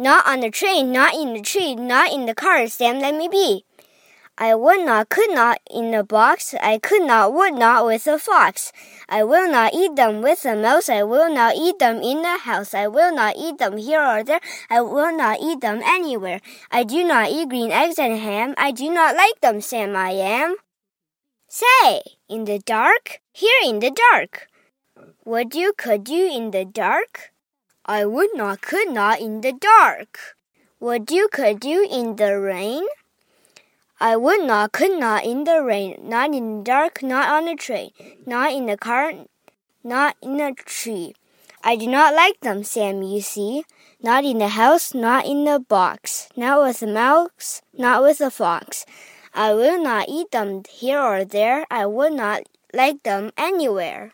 Not on the train, not in the tree, not in the car, Sam, let me be. I would not, could not in the box. I could not, would not with a fox. I will not eat them with a mouse. I will not eat them in the house. I will not eat them here or there. I will not eat them anywhere. I do not eat green eggs and ham. I do not like them, Sam I am. Say, in the dark, here in the dark. Would you, could you in the dark? I would not, could not in the dark. Would you, could you in the rain? I would not, could not in the rain, not in the dark, not on the train, not in the car, not in a tree. I do not like them, Sam, you see. Not in the house, not in the box, not with a mouse, not with a fox. I will not eat them here or there. I would not like them anywhere.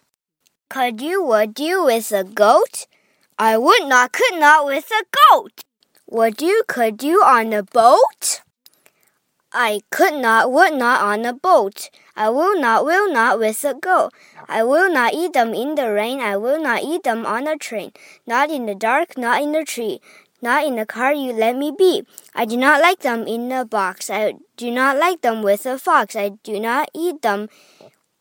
Could you, would you with a goat? I would not, could not with a goat. Would you, could you on a boat? I could not, would not on a boat. I will not, will not with a goat. I will not eat them in the rain. I will not eat them on a train. Not in the dark, not in the tree. Not in the car, you let me be. I do not like them in a box. I do not like them with a fox. I do not eat them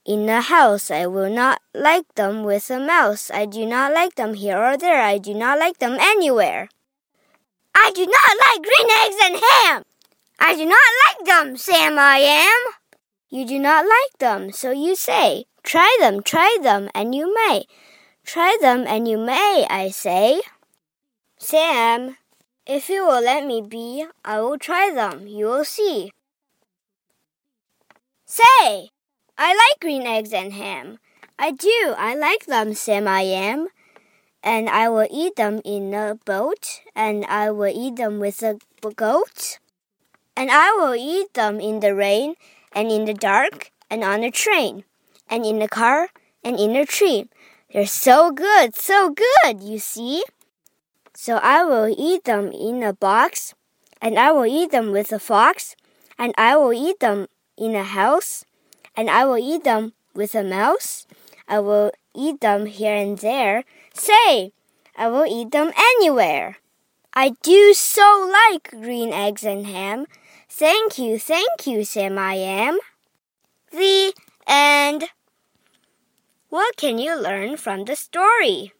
in a house. I will not like them with a mouse. I do not like them here or there. I do not like them anywhere. I do not like green eggs and ham. I do not like them, Sam I am. You do not like them, so you say. Try them, try them, and you may. Try them, and you may, I say. Sam, if you will let me be, I will try them. You will see. Say, I like green eggs and ham. I do. I like them, Sam I am. And I will eat them in a boat, and I will eat them with a goat. And I will eat them in the rain, and in the dark, and on a train, and in the car, and in a tree. They're so good, so good, you see. So I will eat them in a box, and I will eat them with a fox, and I will eat them in a house, and I will eat them with a mouse. I will eat them here and there. Say, I will eat them anywhere. I do so like green eggs and ham. Thank you, thank you, Sam I am. The end. What can you learn from the story?